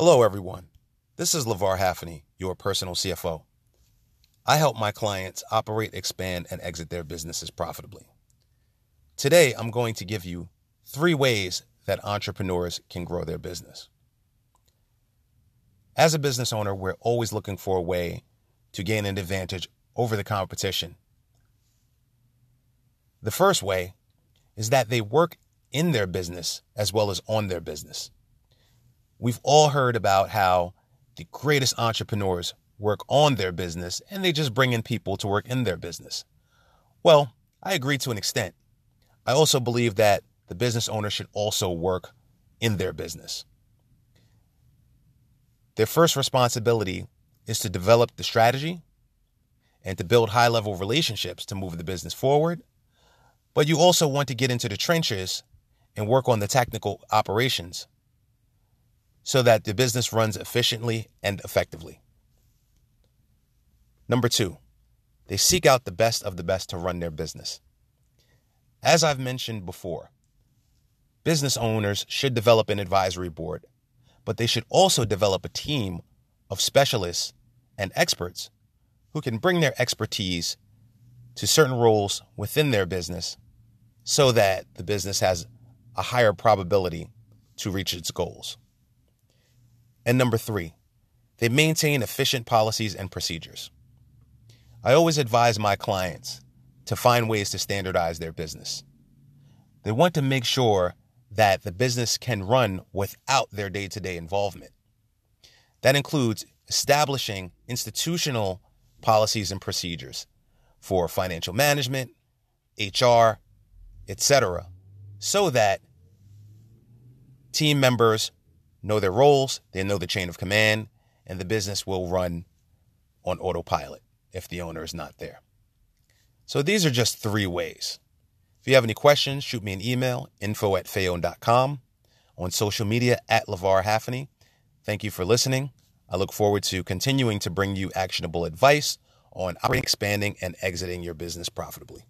Hello, everyone. This is LeVar Haffney, your personal CFO. I help my clients operate, expand, and exit their businesses profitably. Today, I'm going to give you three ways that entrepreneurs can grow their business. As a business owner, we're always looking for a way to gain an advantage over the competition. The first way is that they work in their business as well as on their business. We've all heard about how the greatest entrepreneurs work on their business and they just bring in people to work in their business. Well, I agree to an extent. I also believe that the business owner should also work in their business. Their first responsibility is to develop the strategy and to build high level relationships to move the business forward. But you also want to get into the trenches and work on the technical operations so that the business runs efficiently and effectively. Number two, they seek out the best of the best to run their business. As I've mentioned before, business owners should develop an advisory board, but they should also develop a team of specialists and experts who can bring their expertise to certain roles within their business so that the business has a higher probability to reach its goals. And number three, they maintain efficient policies and procedures. I always advise my clients to find ways to standardize their business. They want to make sure that the business can run without their day to day involvement. That includes establishing institutional policies and procedures for financial management, HR, etc., so that team members know their roles, they know the chain of command, and the business will run on autopilot if the owner is not there. So these are just three ways. If you have any questions, shoot me an email, info at fayon.com, on social media at LeVar Haffney. Thank you for listening. I look forward to continuing to bring you actionable advice on expanding and exiting your business profitably.